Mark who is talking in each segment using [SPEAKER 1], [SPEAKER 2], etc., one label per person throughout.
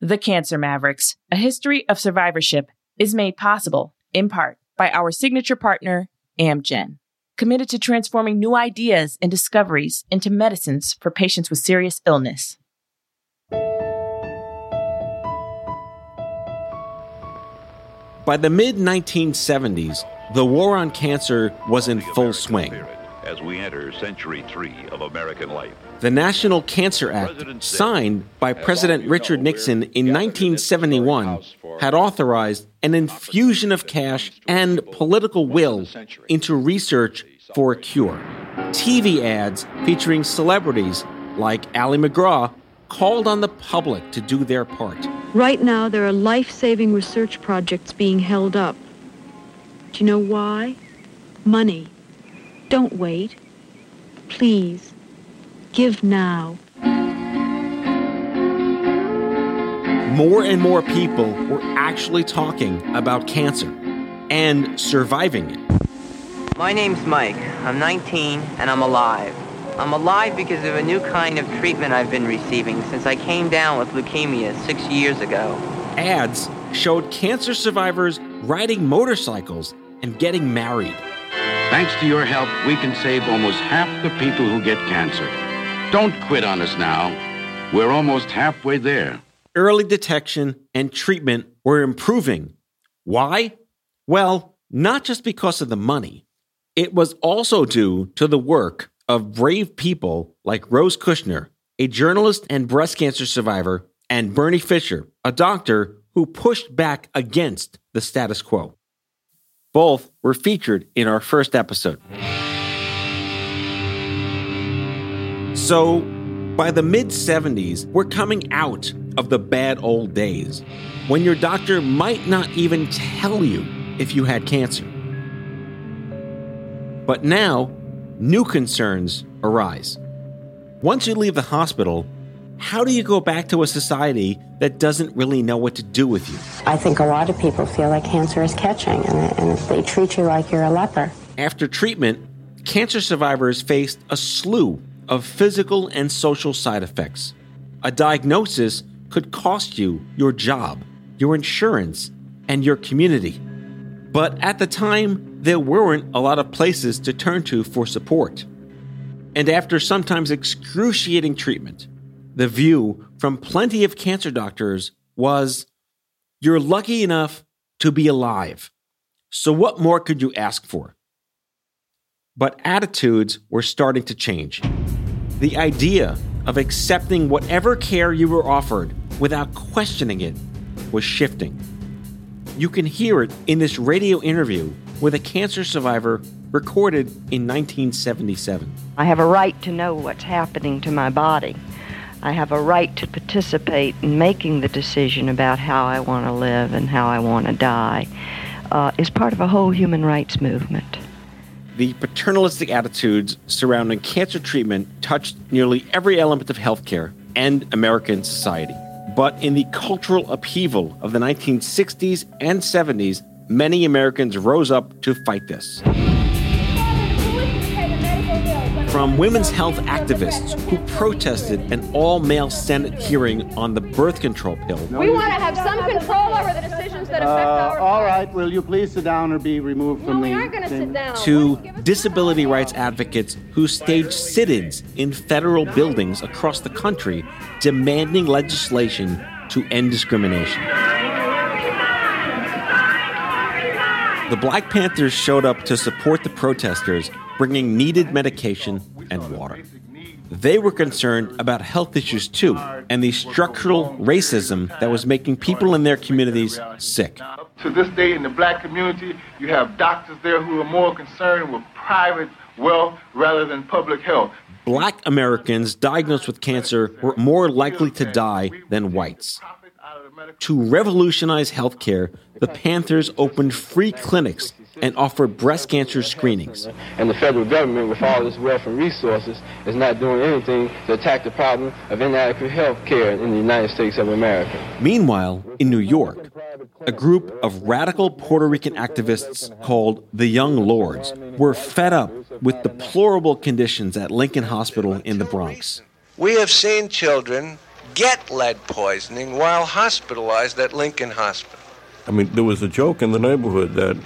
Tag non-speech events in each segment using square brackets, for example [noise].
[SPEAKER 1] The Cancer Mavericks, a history of survivorship, is made possible, in part, by our signature partner, Amgen, committed to transforming new ideas and discoveries into medicines for patients with serious illness.
[SPEAKER 2] By the mid 1970s, the war on cancer was in full swing.
[SPEAKER 3] As we enter century three of American life.
[SPEAKER 2] The National Cancer Act, signed by President Richard Nixon in 1971, had authorized an infusion of cash and political will into research for a cure. TV ads featuring celebrities like Ali MacGraw called on the public to do their part.
[SPEAKER 4] Right now, there are life saving research projects being held up. Do you know why? Money. Don't wait. Please. Give now.
[SPEAKER 2] More and more people were actually talking about cancer and surviving it.
[SPEAKER 5] My name's Mike. I'm 19 and I'm alive. I'm alive because of a new kind of treatment I've been receiving since I came down with leukemia six years ago.
[SPEAKER 2] Ads showed cancer survivors riding motorcycles and getting married.
[SPEAKER 6] Thanks to your help, we can save almost half the people who get cancer. Don't quit on us now. We're almost halfway there.
[SPEAKER 2] Early detection and treatment were improving. Why? Well, not just because of the money. It was also due to the work of brave people like Rose Kushner, a journalist and breast cancer survivor, and Bernie Fisher, a doctor who pushed back against the status quo. Both were featured in our first episode. So, by the mid 70s, we're coming out of the bad old days when your doctor might not even tell you if you had cancer. But now, new concerns arise. Once you leave the hospital, how do you go back to a society that doesn't really know what to do with you?
[SPEAKER 7] I think a lot of people feel like cancer is catching and, and they treat you like you're a leper.
[SPEAKER 2] After treatment, cancer survivors faced a slew of physical and social side effects. A diagnosis could cost you your job, your insurance, and your community. But at the time, there weren't a lot of places to turn to for support. And after sometimes excruciating treatment, the view from plenty of cancer doctors was you're lucky enough to be alive. So, what more could you ask for? But attitudes were starting to change. The idea of accepting whatever care you were offered without questioning it was shifting. You can hear it in this radio interview with a cancer survivor recorded in 1977.
[SPEAKER 8] I have a right to know what's happening to my body. I have a right to participate in making the decision about how I want to live and how I want to die uh, is part of a whole human rights movement.
[SPEAKER 2] The paternalistic attitudes surrounding cancer treatment touched nearly every element of healthcare and American society. But in the cultural upheaval of the 1960s and 70s, many Americans rose up to fight this from women's health activists who protested an all male Senate hearing on the birth control pill.
[SPEAKER 9] We want to have some control over the decisions that affect
[SPEAKER 10] Uh,
[SPEAKER 9] our
[SPEAKER 10] all
[SPEAKER 9] bodies.
[SPEAKER 10] right, will you please sit down or be removed from
[SPEAKER 9] No,
[SPEAKER 10] from
[SPEAKER 9] we
[SPEAKER 10] the
[SPEAKER 9] aren't going to sit down.
[SPEAKER 2] To disability rights advocates who staged sit ins in federal buildings across the country demanding legislation to end discrimination. The Black Panthers showed up to support the protesters, bringing needed medication and water. They were concerned about health issues too, and the structural racism that was making people in their communities sick.
[SPEAKER 11] To this day in the black community, you have doctors there who are more concerned with private wealth rather than public health.
[SPEAKER 2] Black Americans diagnosed with cancer were more likely to die than whites. To revolutionize healthcare, the Panthers opened free clinics and offered breast cancer screenings.
[SPEAKER 12] And the federal government, with all its wealth and resources, is not doing anything to attack the problem of inadequate health care in the United States of America.
[SPEAKER 2] Meanwhile, in New York, a group of radical Puerto Rican activists called the Young Lords were fed up with deplorable conditions at Lincoln Hospital in the Bronx.
[SPEAKER 13] We have seen children get lead poisoning while hospitalized at Lincoln Hospital.
[SPEAKER 14] I mean, there was a joke in the neighborhood that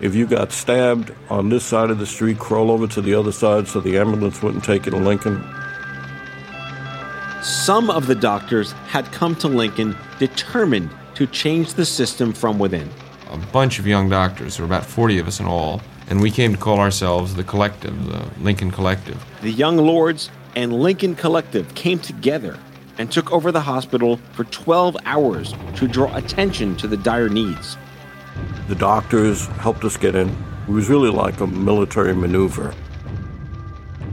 [SPEAKER 14] if you got stabbed on this side of the street, crawl over to the other side so the ambulance wouldn't take you to Lincoln.
[SPEAKER 2] Some of the doctors had come to Lincoln determined to change the system from within.
[SPEAKER 15] A bunch of young doctors, there were about 40 of us in all, and we came to call ourselves the Collective, the Lincoln Collective.
[SPEAKER 2] The Young Lords and Lincoln Collective came together and took over the hospital for 12 hours to draw attention to the dire needs.
[SPEAKER 14] The doctors helped us get in. It was really like a military maneuver.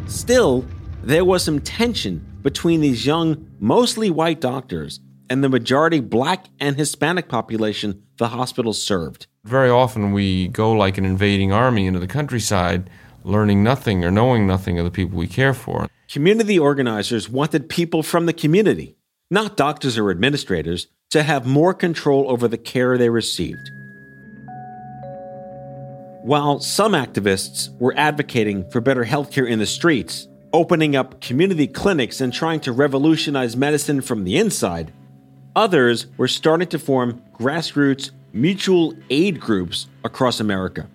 [SPEAKER 2] Still, there was some tension between these young, mostly white doctors and the majority black and Hispanic population the hospital served.
[SPEAKER 15] Very often we go like an invading army into the countryside, learning nothing or knowing nothing of the people we care for.
[SPEAKER 2] Community organizers wanted people from the community, not doctors or administrators, to have more control over the care they received. While some activists were advocating for better healthcare in the streets, opening up community clinics and trying to revolutionize medicine from the inside, others were starting to form grassroots mutual aid groups across America.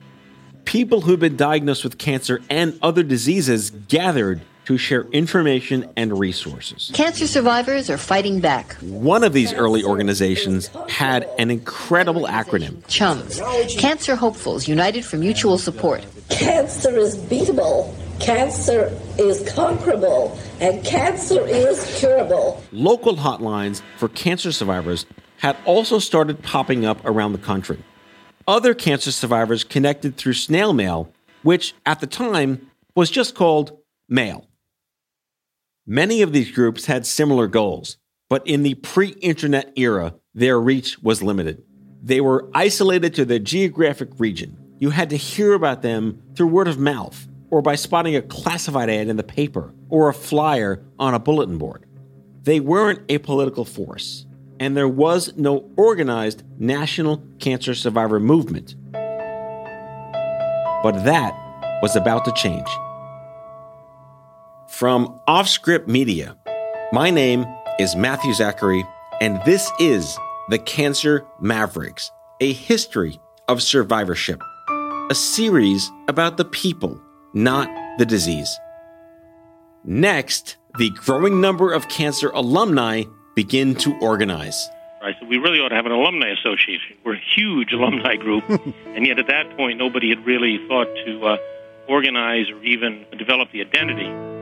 [SPEAKER 2] People who'd been diagnosed with cancer and other diseases gathered to share information and resources.
[SPEAKER 16] Cancer survivors are fighting back.
[SPEAKER 2] One of these early organizations had an incredible acronym
[SPEAKER 16] CHUMS Cancer Hopefuls United for Mutual Support.
[SPEAKER 17] Cancer is beatable. Cancer is conquerable and cancer is curable.
[SPEAKER 2] Local hotlines for cancer survivors had also started popping up around the country. Other cancer survivors connected through snail mail, which at the time was just called mail. Many of these groups had similar goals, but in the pre internet era, their reach was limited. They were isolated to their geographic region. You had to hear about them through word of mouth or by spotting a classified ad in the paper or a flyer on a bulletin board. They weren't a political force, and there was no organized national cancer survivor movement. But that was about to change. From Offscript Media, my name is Matthew Zachary, and this is The Cancer Mavericks, a history of survivorship, a series about the people, not the disease. Next, the growing number of cancer alumni begin to organize.
[SPEAKER 18] I said, we really ought to have an alumni association. We're a huge alumni group, [laughs] and yet at that point, nobody had really thought to uh, organize or even develop the identity.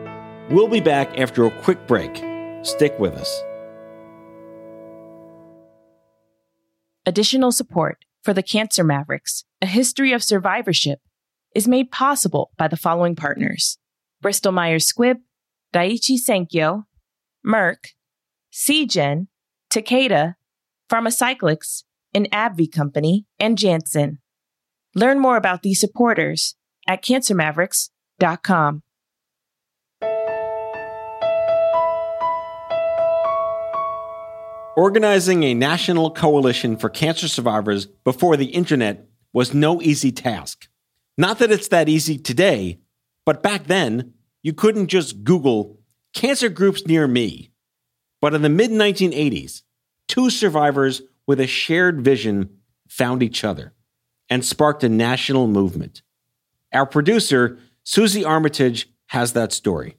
[SPEAKER 2] We'll be back after a quick break. Stick with us.
[SPEAKER 1] Additional support for the Cancer Mavericks, a history of survivorship, is made possible by the following partners Bristol Myers Squibb, Daiichi Sankyo, Merck, Seagen, Takeda, Pharmacyclics, an AbbVie company, and Janssen. Learn more about these supporters at cancermavericks.com.
[SPEAKER 2] Organizing a national coalition for cancer survivors before the internet was no easy task. Not that it's that easy today, but back then, you couldn't just Google cancer groups near me. But in the mid 1980s, two survivors with a shared vision found each other and sparked a national movement. Our producer, Susie Armitage, has that story.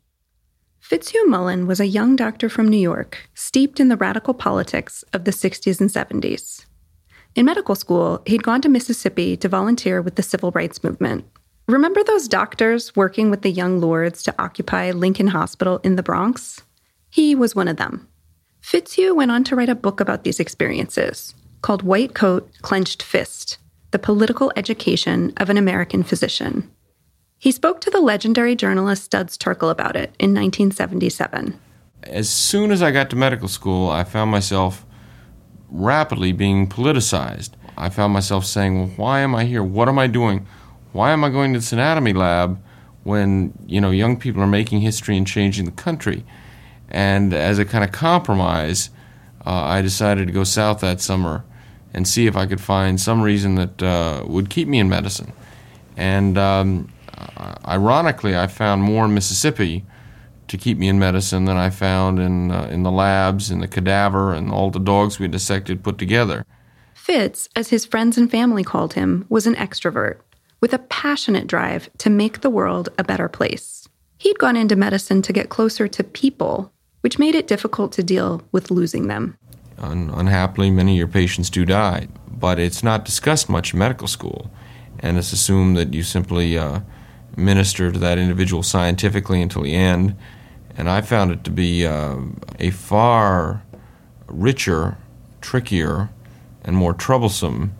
[SPEAKER 19] Fitzhugh Mullan was a young doctor from New York, steeped in the radical politics of the 60s and 70s. In medical school, he'd gone to Mississippi to volunteer with the civil rights movement. Remember those doctors working with the young lords to occupy Lincoln Hospital in the Bronx? He was one of them. Fitzhugh went on to write a book about these experiences called White Coat, Clenched Fist The Political Education of an American Physician. He spoke to the legendary journalist Studs Terkel about it in 1977.
[SPEAKER 15] As soon as I got to medical school, I found myself rapidly being politicized. I found myself saying, Well, why am I here? What am I doing? Why am I going to this anatomy lab when, you know, young people are making history and changing the country? And as a kind of compromise, uh, I decided to go south that summer and see if I could find some reason that uh, would keep me in medicine. And um, uh, ironically, I found more in Mississippi to keep me in medicine than I found in uh, in the labs, in the cadaver, and all the dogs we dissected put together.
[SPEAKER 19] Fitz, as his friends and family called him, was an extrovert with a passionate drive to make the world a better place. He'd gone into medicine to get closer to people, which made it difficult to deal with losing them.
[SPEAKER 15] Un- unhappily, many of your patients do die, but it's not discussed much in medical school, and it's assumed that you simply uh, minister to that individual scientifically until the end. And I found it to be uh, a far richer, trickier, and more troublesome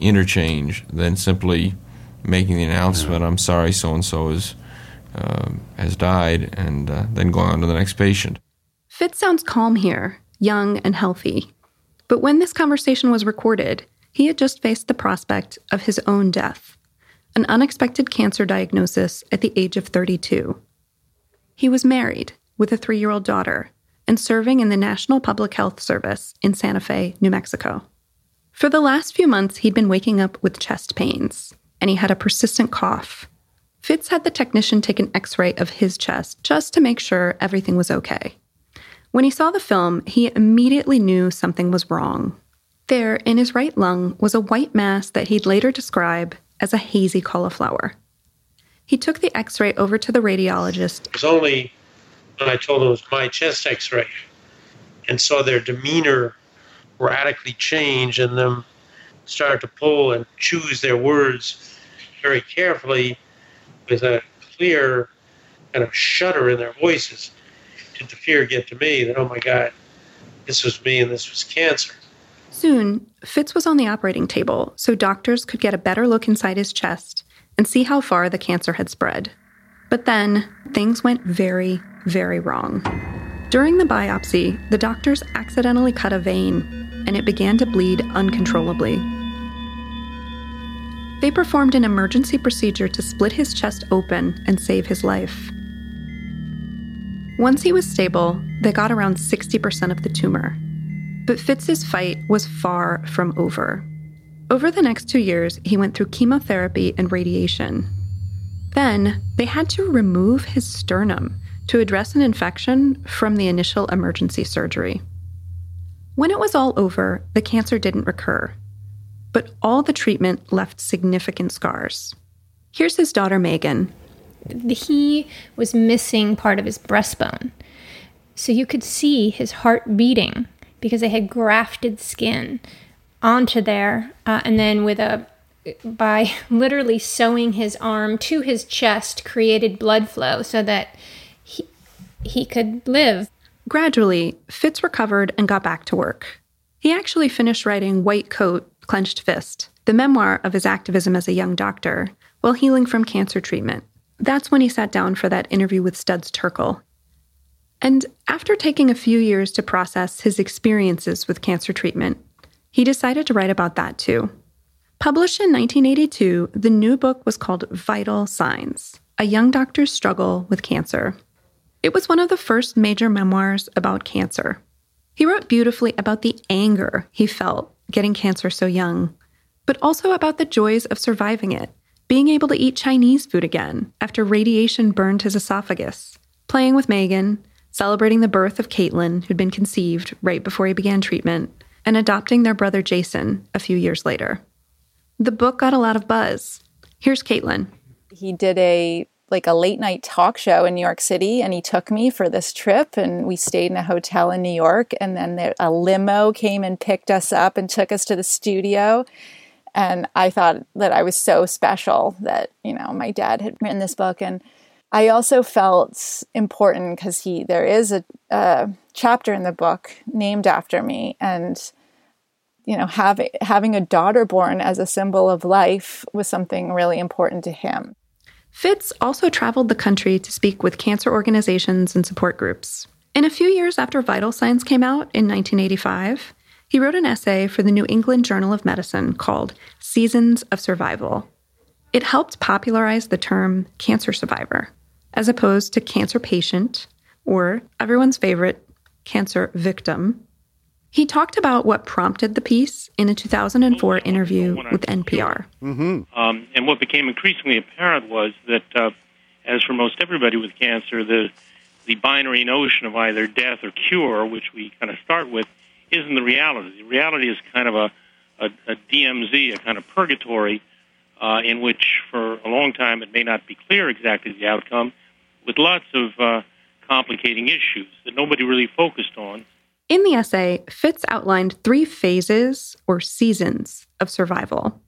[SPEAKER 15] interchange than simply making the announcement, "I'm sorry, so and so has died," and uh, then going on to the next patient.
[SPEAKER 19] Fitz sounds calm here, young and healthy. But when this conversation was recorded, he had just faced the prospect of his own death an unexpected cancer diagnosis at the age of 32. He was married with a three year old daughter and serving in the National Public Health Service in Santa Fe, New Mexico. For the last few months, he'd been waking up with chest pains, and he had a persistent cough. Fitz had the technician take an x ray of his chest just to make sure everything was okay. When he saw the film, he immediately knew something was wrong. There, in his right lung, was a white mass that he'd later describe as a hazy cauliflower. He took the x ray over to the radiologist.
[SPEAKER 20] It was only when I told them it was my chest x ray and saw their demeanor radically change and them start to pull and choose their words very carefully with a clear kind of shudder in their voices. Did the fear get to me that, oh my God, this was me and this was cancer?
[SPEAKER 19] Soon, Fitz was on the operating table so doctors could get a better look inside his chest and see how far the cancer had spread. But then, things went very, very wrong. During the biopsy, the doctors accidentally cut a vein and it began to bleed uncontrollably. They performed an emergency procedure to split his chest open and save his life. Once he was stable, they got around 60% of the tumor. But Fitz's fight was far from over. Over the next two years, he went through chemotherapy and radiation. Then, they had to remove his sternum to address an infection from the initial emergency surgery. When it was all over, the cancer didn't recur, but all the treatment left significant scars. Here's his daughter, Megan.
[SPEAKER 21] He was missing part of his breastbone. So you could see his heart beating because they had grafted skin onto there. Uh, and then with a by [laughs] literally sewing his arm to his chest created blood flow so that he he could live.
[SPEAKER 19] Gradually, Fitz recovered and got back to work. He actually finished writing White Coat, Clenched Fist, the memoir of his activism as a young doctor, while healing from cancer treatment. That's when he sat down for that interview with Studs Terkel. And after taking a few years to process his experiences with cancer treatment, he decided to write about that too. Published in 1982, the new book was called Vital Signs A Young Doctor's Struggle with Cancer. It was one of the first major memoirs about cancer. He wrote beautifully about the anger he felt getting cancer so young, but also about the joys of surviving it, being able to eat Chinese food again after radiation burned his esophagus, playing with Megan, celebrating the birth of Caitlin, who'd been conceived right before he began treatment, and adopting their brother Jason a few years later. The book got a lot of buzz. Here's Caitlin.
[SPEAKER 22] He did a like a late night talk show in New York City and he took me for this trip and we stayed in a hotel in New York and then there, a limo came and picked us up and took us to the studio and I thought that I was so special that you know my dad had written this book and I also felt important because he there is a, a, chapter in the book named after me, and you know, having having a daughter born as a symbol of life was something really important to him.
[SPEAKER 19] Fitz also traveled the country to speak with cancer organizations and support groups. In a few years after Vital Signs came out in 1985, he wrote an essay for the New England Journal of Medicine called Seasons of Survival. It helped popularize the term cancer survivor as opposed to cancer patient or everyone's favorite cancer victim. He talked about what prompted the piece in a 2004 interview with NPR.
[SPEAKER 18] Mm-hmm. Um, and what became increasingly apparent was that, uh, as for most everybody with cancer, the the binary notion of either death or cure, which we kind of start with, isn't the reality. The reality is kind of a, a, a DMZ, a kind of purgatory, uh, in which for a long time it may not be clear exactly the outcome, with lots of uh, complicating issues that nobody really focused on.
[SPEAKER 19] In the essay, Fitz outlined three phases or seasons of survival.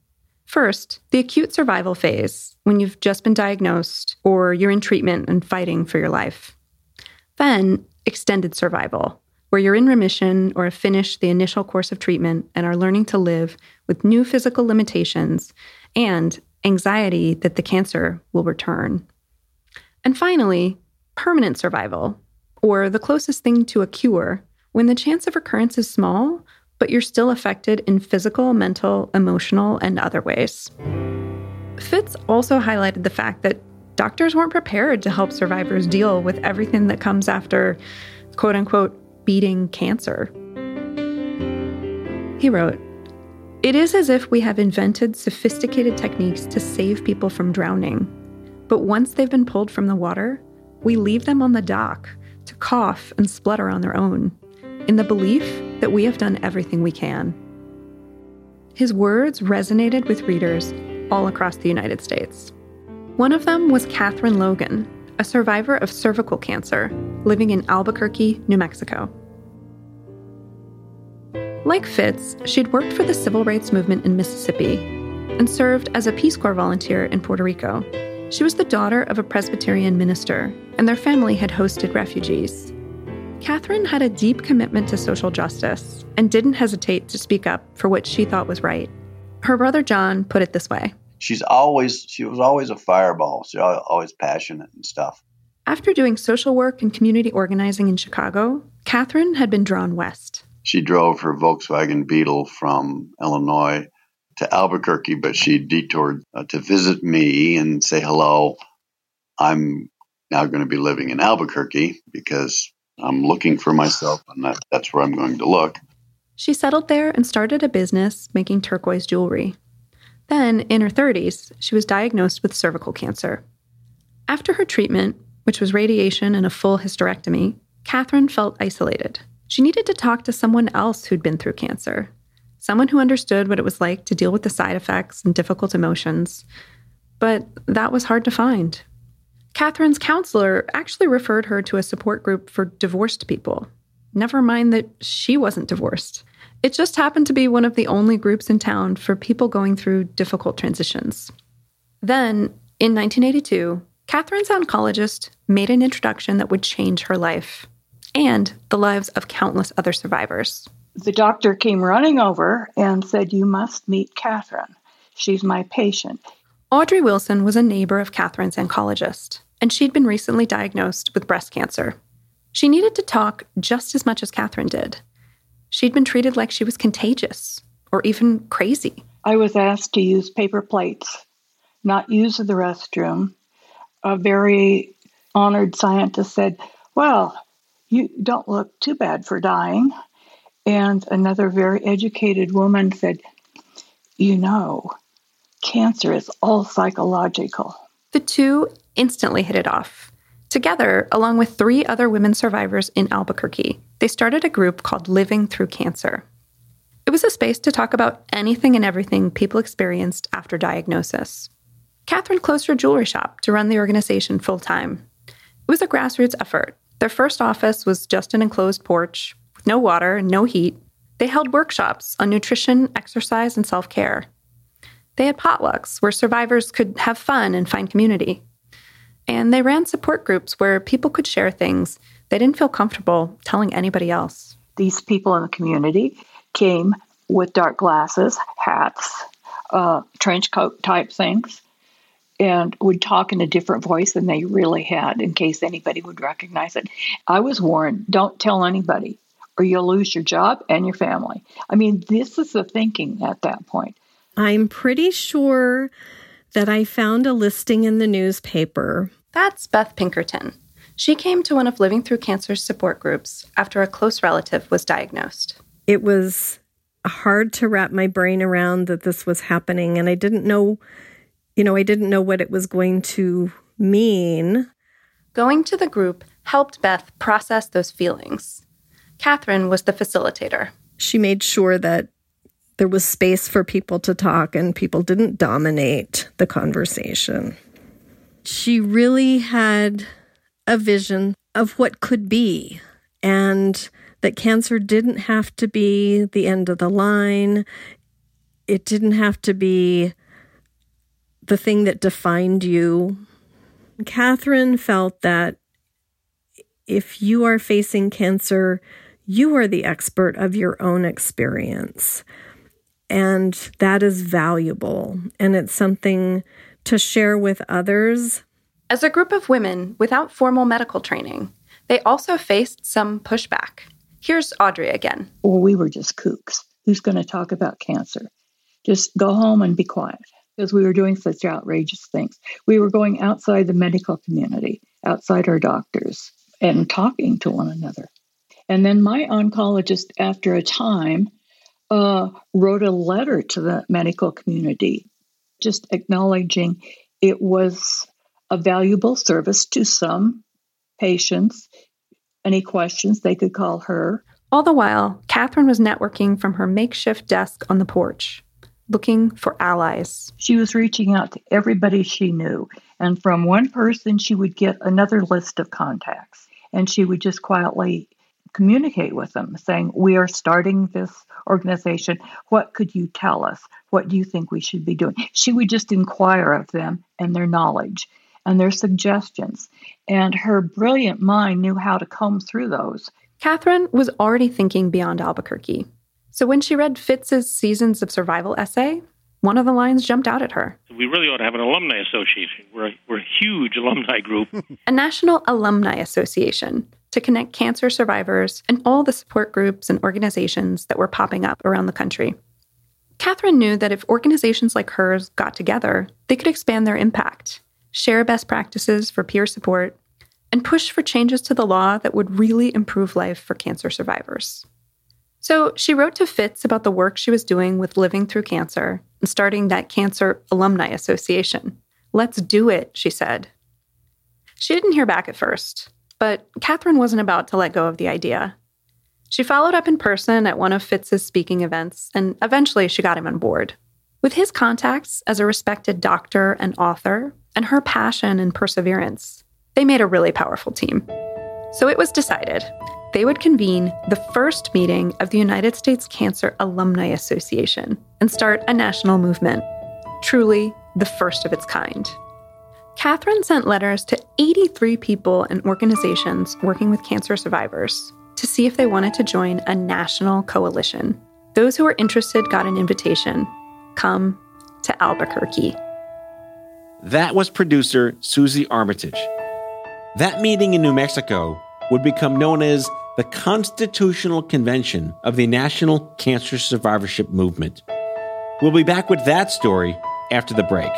[SPEAKER 19] First, the acute survival phase, when you've just been diagnosed or you're in treatment and fighting for your life. Then, extended survival, where you're in remission or have finished the initial course of treatment and are learning to live with new physical limitations and anxiety that the cancer will return. And finally, permanent survival, or the closest thing to a cure, when the chance of recurrence is small, but you're still affected in physical, mental, emotional, and other ways. Fitz also highlighted the fact that doctors weren't prepared to help survivors deal with everything that comes after, quote unquote, beating cancer. He wrote, It is as if we have invented sophisticated techniques to save people from drowning. But once they've been pulled from the water, we leave them on the dock to cough and splutter on their own, in the belief that we have done everything we can. His words resonated with readers all across the United States. One of them was Catherine Logan, a survivor of cervical cancer living in Albuquerque, New Mexico. Like Fitz, she'd worked for the civil rights movement in Mississippi and served as a Peace Corps volunteer in Puerto Rico. She was the daughter of a Presbyterian minister, and their family had hosted refugees. Catherine had a deep commitment to social justice and didn't hesitate to speak up for what she thought was right. Her brother John put it this way
[SPEAKER 23] She's always, she was always a fireball. She's always passionate and stuff.
[SPEAKER 19] After doing social work and community organizing in Chicago, Catherine had been drawn west.
[SPEAKER 23] She drove her Volkswagen Beetle from Illinois to Albuquerque, but she detoured uh, to visit me and say hello. I'm now going to be living in Albuquerque because I'm looking for myself, and that, that's where I'm going to look.
[SPEAKER 19] She settled there and started a business making turquoise jewelry. Then, in her 30s, she was diagnosed with cervical cancer. After her treatment, which was radiation and a full hysterectomy, Catherine felt isolated. She needed to talk to someone else who'd been through cancer, someone who understood what it was like to deal with the side effects and difficult emotions. But that was hard to find. Catherine's counselor actually referred her to a support group for divorced people. Never mind that she wasn't divorced. It just happened to be one of the only groups in town for people going through difficult transitions. Then, in 1982, Catherine's oncologist made an introduction that would change her life and the lives of countless other survivors.
[SPEAKER 24] The doctor came running over and said, You must meet Catherine. She's my patient.
[SPEAKER 19] Audrey Wilson was a neighbor of Catherine's oncologist, and she'd been recently diagnosed with breast cancer. She needed to talk just as much as Catherine did. She'd been treated like she was contagious or even crazy.
[SPEAKER 24] I was asked to use paper plates, not use the restroom. A very honored scientist said, Well, you don't look too bad for dying. And another very educated woman said, You know, cancer is all psychological.
[SPEAKER 19] The two instantly hit it off. Together, along with three other women survivors in Albuquerque, they started a group called Living Through Cancer. It was a space to talk about anything and everything people experienced after diagnosis. Catherine closed her jewelry shop to run the organization full time. It was a grassroots effort. Their first office was just an enclosed porch no water no heat. They held workshops on nutrition, exercise, and self care. They had potlucks where survivors could have fun and find community. And they ran support groups where people could share things they didn't feel comfortable telling anybody else.
[SPEAKER 24] These people in the community came with dark glasses, hats, uh, trench coat type things, and would talk in a different voice than they really had in case anybody would recognize it. I was warned don't tell anybody or you'll lose your job and your family. I mean, this is the thinking at that point.
[SPEAKER 25] I'm pretty sure that I found a listing in the newspaper.
[SPEAKER 19] That's Beth Pinkerton. She came to one of Living Through Cancer's support groups after a close relative was diagnosed.
[SPEAKER 25] It was hard to wrap my brain around that this was happening, and I didn't know, you know, I didn't know what it was going to mean.
[SPEAKER 19] Going to the group helped Beth process those feelings. Catherine was the facilitator.
[SPEAKER 25] She made sure that there was space for people to talk and people didn't dominate the conversation. She really had a vision of what could be and that cancer didn't have to be the end of the line. It didn't have to be the thing that defined you. Catherine felt that if you are facing cancer, you are the expert of your own experience. And that is valuable. And it's something to share with others.
[SPEAKER 19] As a group of women without formal medical training, they also faced some pushback. Here's Audrey again.
[SPEAKER 24] Well, we were just kooks. Who's going to talk about cancer? Just go home and be quiet because we were doing such outrageous things. We were going outside the medical community, outside our doctors, and talking to one another. And then my oncologist, after a time, uh, wrote a letter to the medical community, just acknowledging it was a valuable service to some patients. Any questions, they could call her.
[SPEAKER 19] All the while, Catherine was networking from her makeshift desk on the porch, looking for allies.
[SPEAKER 24] She was reaching out to everybody she knew. And from one person, she would get another list of contacts. And she would just quietly communicate with them, saying, We are starting this organization. What could you tell us? What do you think we should be doing? She would just inquire of them and their knowledge and their suggestions. And her brilliant mind knew how to comb through those.
[SPEAKER 19] Catherine was already thinking beyond Albuquerque. So when she read Fitz's Seasons of Survival essay, one of the lines jumped out at her.
[SPEAKER 18] We really ought to have an alumni association. We're a, we're a huge alumni group. [laughs]
[SPEAKER 19] a national alumni association to connect cancer survivors and all the support groups and organizations that were popping up around the country. Catherine knew that if organizations like hers got together, they could expand their impact, share best practices for peer support, and push for changes to the law that would really improve life for cancer survivors. So she wrote to Fitz about the work she was doing with living through cancer and starting that Cancer Alumni Association. Let's do it, she said. She didn't hear back at first, but Catherine wasn't about to let go of the idea. She followed up in person at one of Fitz's speaking events, and eventually she got him on board. With his contacts as a respected doctor and author, and her passion and perseverance, they made a really powerful team. So it was decided they would convene the first meeting of the United States Cancer Alumni Association and start a national movement, truly the first of its kind. Catherine sent letters to 83 people and organizations working with cancer survivors to see if they wanted to join a national coalition. Those who were interested got an invitation come to Albuquerque.
[SPEAKER 2] That was producer Susie Armitage. That meeting in New Mexico would become known as the Constitutional Convention of the National Cancer Survivorship Movement. We'll be back with that story after the break.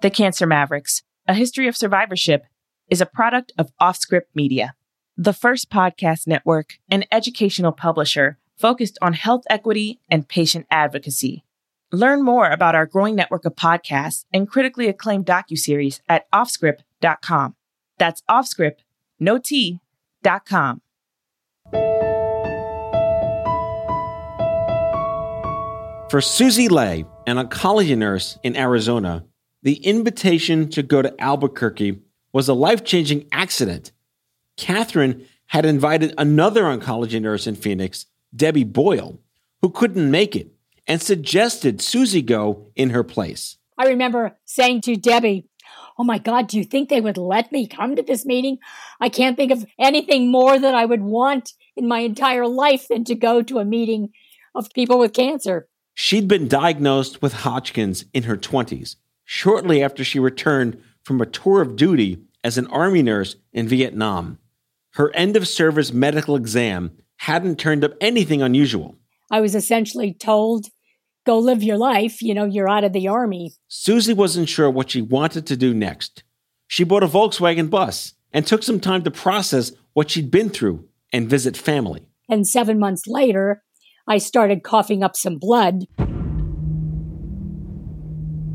[SPEAKER 1] The Cancer Mavericks, a history of survivorship, is a product of Offscript Media, the first podcast network and educational publisher focused on health equity and patient advocacy. Learn more about our growing network of podcasts and critically acclaimed docuseries at offscript.com. That's offscript, no T, dot com.
[SPEAKER 2] For Susie Leigh, an oncology nurse in Arizona, the invitation to go to Albuquerque was a life changing accident. Catherine had invited another oncology nurse in Phoenix, Debbie Boyle, who couldn't make it, and suggested Susie go in her place.
[SPEAKER 26] I remember saying to Debbie, Oh my God, do you think they would let me come to this meeting? I can't think of anything more that I would want in my entire life than to go to a meeting of people with cancer.
[SPEAKER 2] She'd been diagnosed with Hodgkin's in her 20s, shortly after she returned from a tour of duty as an Army nurse in Vietnam. Her end of service medical exam hadn't turned up anything unusual.
[SPEAKER 26] I was essentially told go live your life. You know, you're out of the army.
[SPEAKER 2] Susie wasn't sure what she wanted to do next. She bought a Volkswagen bus and took some time to process what she'd been through and visit family.
[SPEAKER 26] And seven months later, I started coughing up some blood.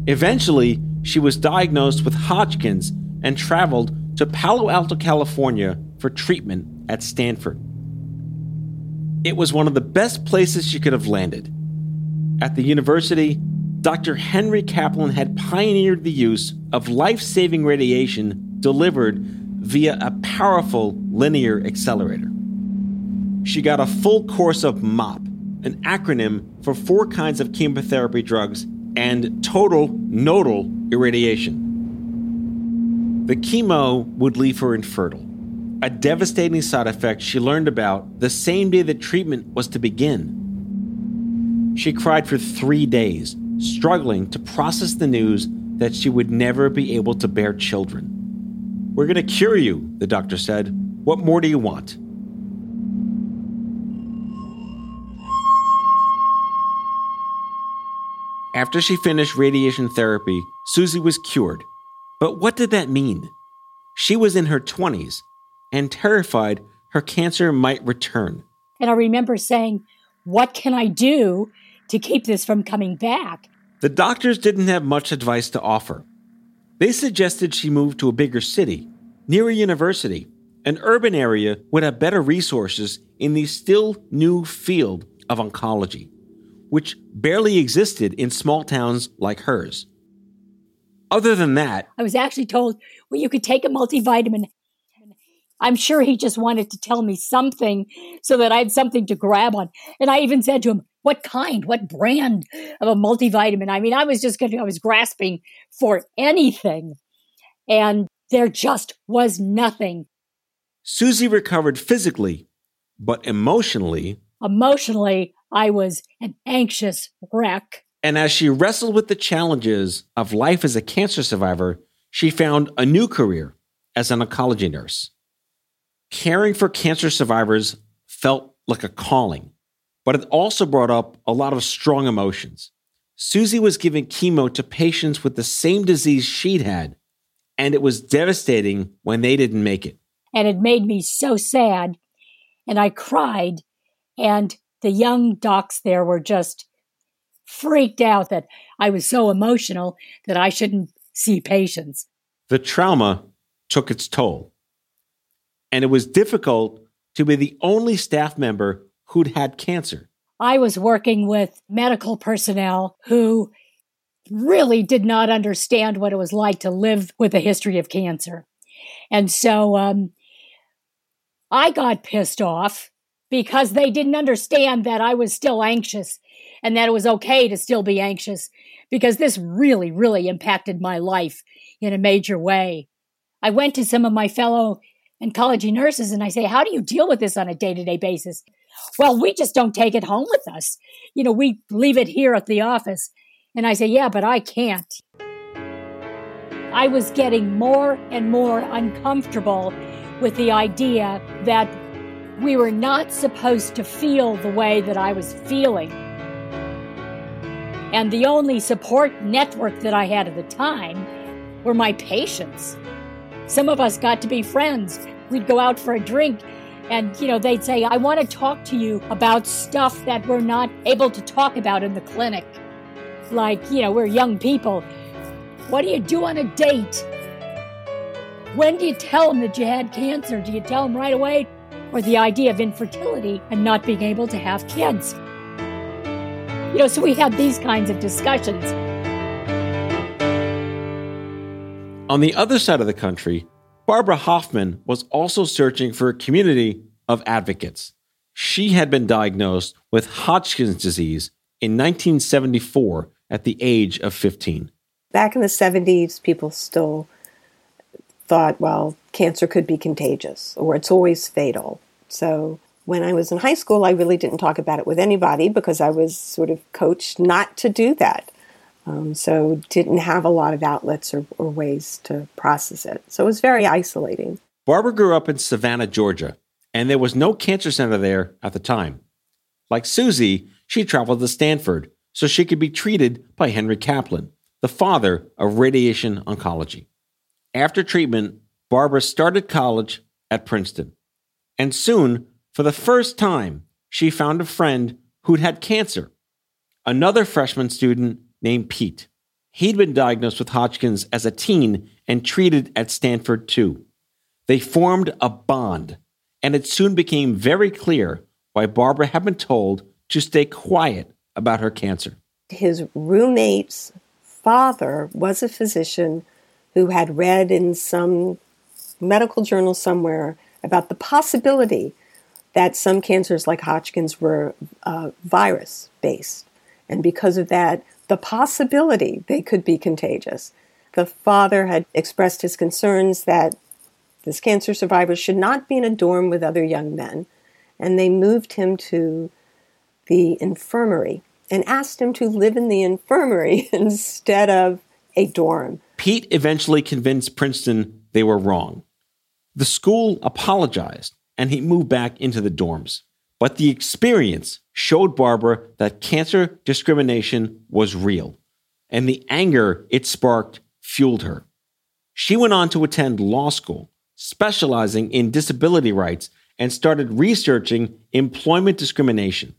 [SPEAKER 2] Eventually, she was diagnosed with Hodgkin's and traveled to Palo Alto, California for treatment at Stanford. It was one of the best places she could have landed. At the university, Dr. Henry Kaplan had pioneered the use of life saving radiation delivered via a powerful linear accelerator. She got a full course of MOPP, an acronym for four kinds of chemotherapy drugs and total nodal irradiation. The chemo would leave her infertile, a devastating side effect she learned about the same day the treatment was to begin. She cried for three days, struggling to process the news that she would never be able to bear children. We're going to cure you, the doctor said. What more do you want? After she finished radiation therapy, Susie was cured. But what did that mean? She was in her 20s and terrified her cancer might return.
[SPEAKER 26] And I remember saying, What can I do to keep this from coming back?
[SPEAKER 2] The doctors didn't have much advice to offer. They suggested she move to a bigger city, near a university, an urban area would have better resources in the still new field of oncology which barely existed in small towns like hers. Other than that,
[SPEAKER 26] I was actually told, well, you could take a multivitamin. I'm sure he just wanted to tell me something so that I had something to grab on. And I even said to him, what kind, what brand of a multivitamin? I mean, I was just going I was grasping for anything. And there just was nothing.
[SPEAKER 2] Susie recovered physically, but emotionally.
[SPEAKER 26] Emotionally, I was an anxious wreck.
[SPEAKER 2] And as she wrestled with the challenges of life as a cancer survivor, she found a new career as an oncology nurse. Caring for cancer survivors felt like a calling, but it also brought up a lot of strong emotions. Susie was giving chemo to patients with the same disease she'd had, and it was devastating when they didn't make it.
[SPEAKER 26] And it made me so sad, and I cried, and the young docs there were just freaked out that I was so emotional that I shouldn't see patients.
[SPEAKER 2] The trauma took its toll. And it was difficult to be the only staff member who'd had cancer.
[SPEAKER 26] I was working with medical personnel who really did not understand what it was like to live with a history of cancer. And so um, I got pissed off because they didn't understand that I was still anxious and that it was okay to still be anxious because this really, really impacted my life in a major way. I went to some of my fellow oncology nurses and I say, How do you deal with this on a day to day basis? Well, we just don't take it home with us. You know, we leave it here at the office. And I say, Yeah, but I can't. I was getting more and more uncomfortable with the idea that we were not supposed to feel the way that I was feeling. And the only support network that I had at the time were my patients. Some of us got to be friends. We'd go out for a drink and, you know, they'd say, I want to talk to you about stuff that we're not able to talk about in the clinic. Like, you know, we're young people. What do you do on a date? When do you tell them that you had cancer? Do you tell them right away? Or the idea of infertility and not being able to have kids. You know, so we had these kinds of discussions.
[SPEAKER 2] On the other side of the country, Barbara Hoffman was also searching for a community of advocates. She had been diagnosed with Hodgkin's disease in 1974 at the age of 15.
[SPEAKER 27] Back in the 70s, people still thought, well, cancer could be contagious or it's always fatal. So when I was in high school, I really didn't talk about it with anybody because I was sort of coached not to do that. Um, so didn't have a lot of outlets or, or ways to process it. So it was very isolating.
[SPEAKER 2] Barbara grew up in Savannah, Georgia, and there was no cancer center there at the time. Like Susie, she traveled to Stanford so she could be treated by Henry Kaplan, the father of radiation oncology. After treatment, Barbara started college at Princeton. And soon, for the first time, she found a friend who'd had cancer, another freshman student named Pete. He'd been diagnosed with Hodgkin's as a teen and treated at Stanford too. They formed a bond, and it soon became very clear why Barbara had been told to stay quiet about her cancer.
[SPEAKER 27] His roommate's father was a physician who had read in some medical journal somewhere about the possibility that some cancers like Hodgkin's were uh, virus based. And because of that, the possibility they could be contagious. The father had expressed his concerns that this cancer survivor should not be in a dorm with other young men, and they moved him to the infirmary and asked him to live in the infirmary [laughs] instead of a dorm.
[SPEAKER 2] Pete eventually convinced Princeton they were wrong. The school apologized and he moved back into the dorms. But the experience showed Barbara that cancer discrimination was real, and the anger it sparked fueled her. She went on to attend law school, specializing in disability rights, and started researching employment discrimination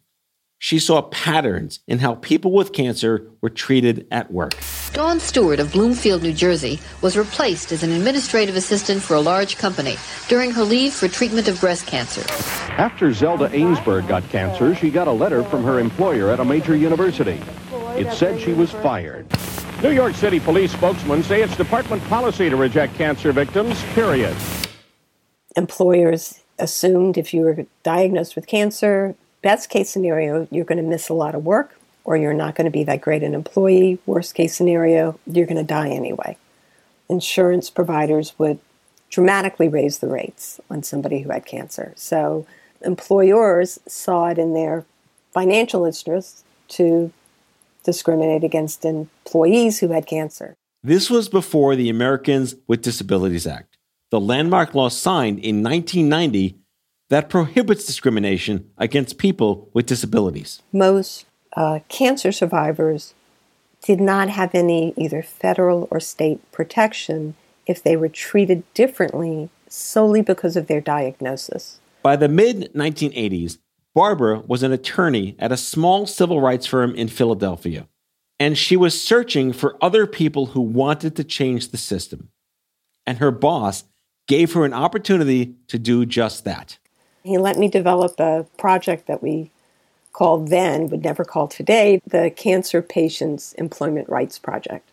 [SPEAKER 2] she saw patterns in how people with cancer were treated at work.
[SPEAKER 16] Dawn Stewart of Bloomfield, New Jersey, was replaced as an administrative assistant for a large company during her leave for treatment of breast cancer.
[SPEAKER 28] After Zelda Ainsberg got cancer, she got a letter from her employer at a major university. It said she was fired. New York City police spokesmen say it's department policy to reject cancer victims, period.
[SPEAKER 27] Employers assumed if you were diagnosed with cancer, Best case scenario, you're going to miss a lot of work or you're not going to be that great an employee. Worst case scenario, you're going to die anyway. Insurance providers would dramatically raise the rates on somebody who had cancer. So employers saw it in their financial interest to discriminate against employees who had cancer.
[SPEAKER 2] This was before the Americans with Disabilities Act, the landmark law signed in 1990 that prohibits discrimination against people with disabilities.
[SPEAKER 27] Most uh, cancer survivors did not have any either federal or state protection if they were treated differently solely because of their diagnosis.
[SPEAKER 2] By the mid 1980s, Barbara was an attorney at a small civil rights firm in Philadelphia, and she was searching for other people who wanted to change the system. And her boss gave her an opportunity to do just that.
[SPEAKER 27] He let me develop a project that we called then, would never call today, the Cancer Patients Employment Rights Project.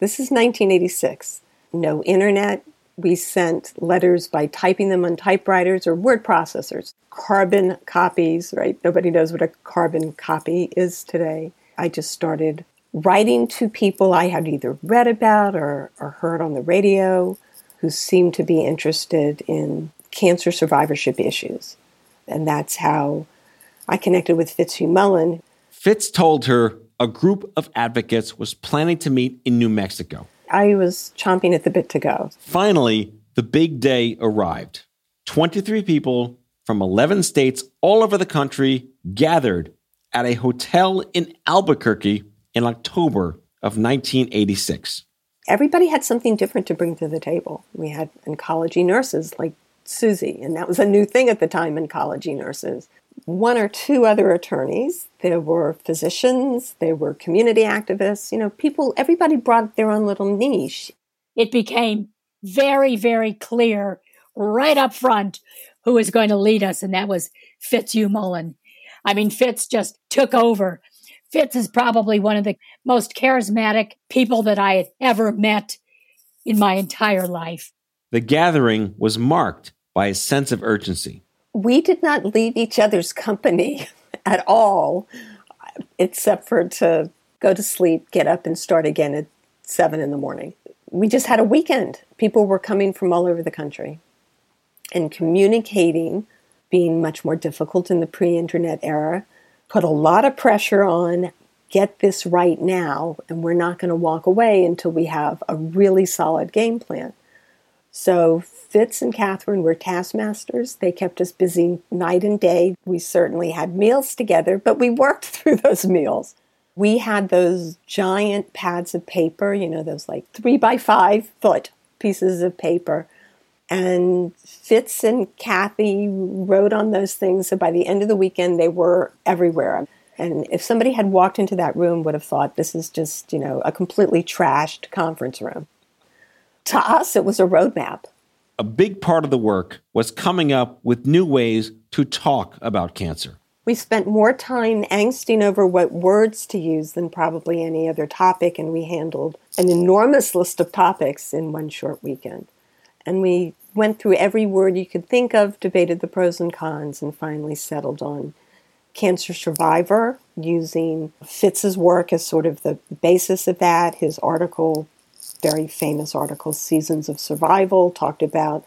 [SPEAKER 27] This is 1986. No internet. We sent letters by typing them on typewriters or word processors, carbon copies, right? Nobody knows what a carbon copy is today. I just started writing to people I had either read about or, or heard on the radio who seemed to be interested in cancer survivorship issues. And that's how I connected with Fitzhugh Mullan.
[SPEAKER 2] Fitz told her a group of advocates was planning to meet in New Mexico.
[SPEAKER 27] I was chomping at the bit to go.
[SPEAKER 2] Finally, the big day arrived. 23 people from 11 states all over the country gathered at a hotel in Albuquerque in October of 1986.
[SPEAKER 27] Everybody had something different to bring to the table. We had oncology nurses like Susie, and that was a new thing at the time in oncology nurses. One or two other attorneys. There were physicians, there were community activists, you know, people, everybody brought their own little niche.
[SPEAKER 26] It became very, very clear right up front who was going to lead us, and that was Fitzhugh Mullan. I mean, Fitz just took over. Fitz is probably one of the most charismatic people that I had ever met in my entire life.
[SPEAKER 2] The gathering was marked by a sense of urgency.
[SPEAKER 27] We did not leave each other's company [laughs] at all, except for to go to sleep, get up, and start again at seven in the morning. We just had a weekend. People were coming from all over the country. And communicating, being much more difficult in the pre internet era, put a lot of pressure on get this right now, and we're not going to walk away until we have a really solid game plan. So Fitz and Catherine were taskmasters. They kept us busy night and day. We certainly had meals together, but we worked [laughs] through those meals. We had those giant pads of paper, you know, those like three by five foot pieces of paper. And Fitz and Kathy wrote on those things. So by the end of the weekend, they were everywhere. And if somebody had walked into that room, would have thought this is just, you know, a completely trashed conference room. To us, it was a roadmap.
[SPEAKER 2] A big part of the work was coming up with new ways to talk about cancer.
[SPEAKER 27] We spent more time angsting over what words to use than probably any other topic, and we handled an enormous list of topics in one short weekend. And we went through every word you could think of, debated the pros and cons, and finally settled on cancer survivor, using Fitz's work as sort of the basis of that. His article, very famous article, Seasons of Survival, talked about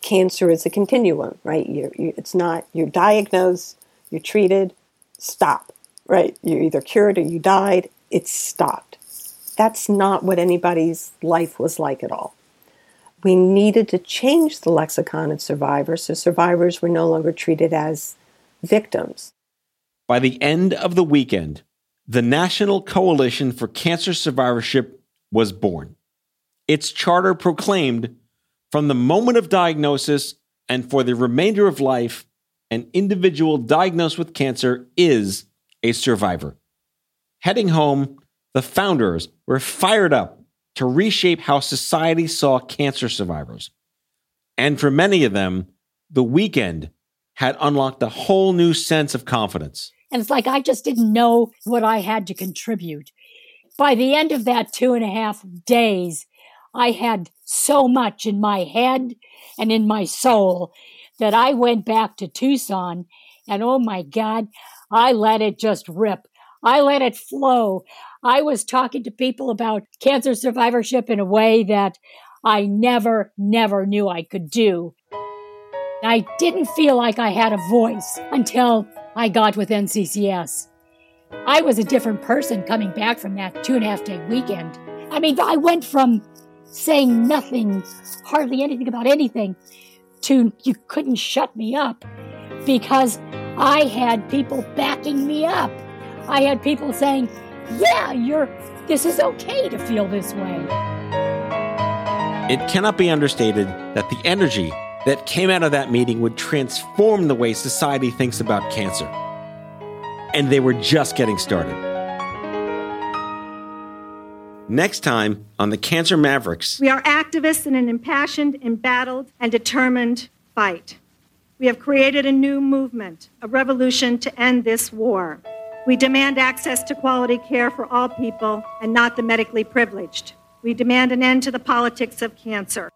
[SPEAKER 27] cancer as a continuum, right? You're, you, it's not, you're diagnosed, you're treated, stop, right? You're either cured or you died, it's stopped. That's not what anybody's life was like at all we needed to change the lexicon of survivors so survivors were no longer treated as victims.
[SPEAKER 2] By the end of the weekend, the National Coalition for Cancer Survivorship was born. Its charter proclaimed from the moment of diagnosis and for the remainder of life, an individual diagnosed with cancer is a survivor. Heading home, the founders were fired up to reshape how society saw cancer survivors. And for many of them, the weekend had unlocked a whole new sense of confidence.
[SPEAKER 26] And it's like I just didn't know what I had to contribute. By the end of that two and a half days, I had so much in my head and in my soul that I went back to Tucson and oh my God, I let it just rip. I let it flow. I was talking to people about cancer survivorship in a way that I never, never knew I could do. I didn't feel like I had a voice until I got with NCCS. I was a different person coming back from that two and a half day weekend. I mean, I went from saying nothing, hardly anything about anything, to you couldn't shut me up because I had people backing me up. I had people saying, yeah, you're, this is okay to feel this way.
[SPEAKER 2] It cannot be understated that the energy that came out of that meeting would transform the way society thinks about cancer. And they were just getting started. Next time on the Cancer Mavericks.
[SPEAKER 29] We are activists in an impassioned, embattled, and determined fight. We have created a new movement, a revolution to end this war. We demand access to quality care for all people and not the medically privileged. We demand an end to the politics of cancer.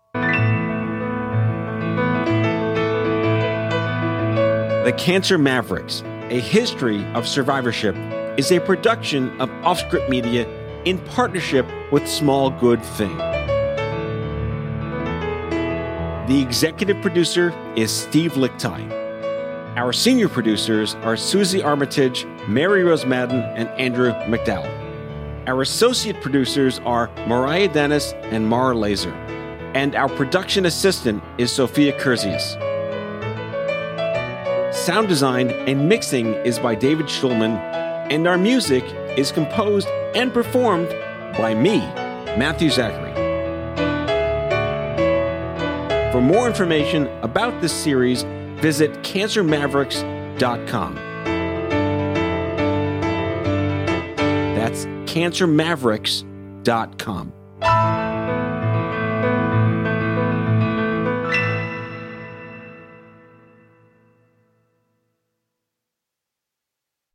[SPEAKER 2] The Cancer Mavericks, a history of survivorship, is a production of Offscript Media in partnership with Small Good Thing. The executive producer is Steve Lickteig. Our senior producers are Susie Armitage, Mary Rose Madden, and Andrew McDowell. Our associate producers are Mariah Dennis and Mara Laser. And our production assistant is Sophia Kurzius. Sound design and mixing is by David Schulman, and our music is composed and performed by me, Matthew Zachary. For more information about this series, visit cancermavericks.com. That's cancermavericks.com.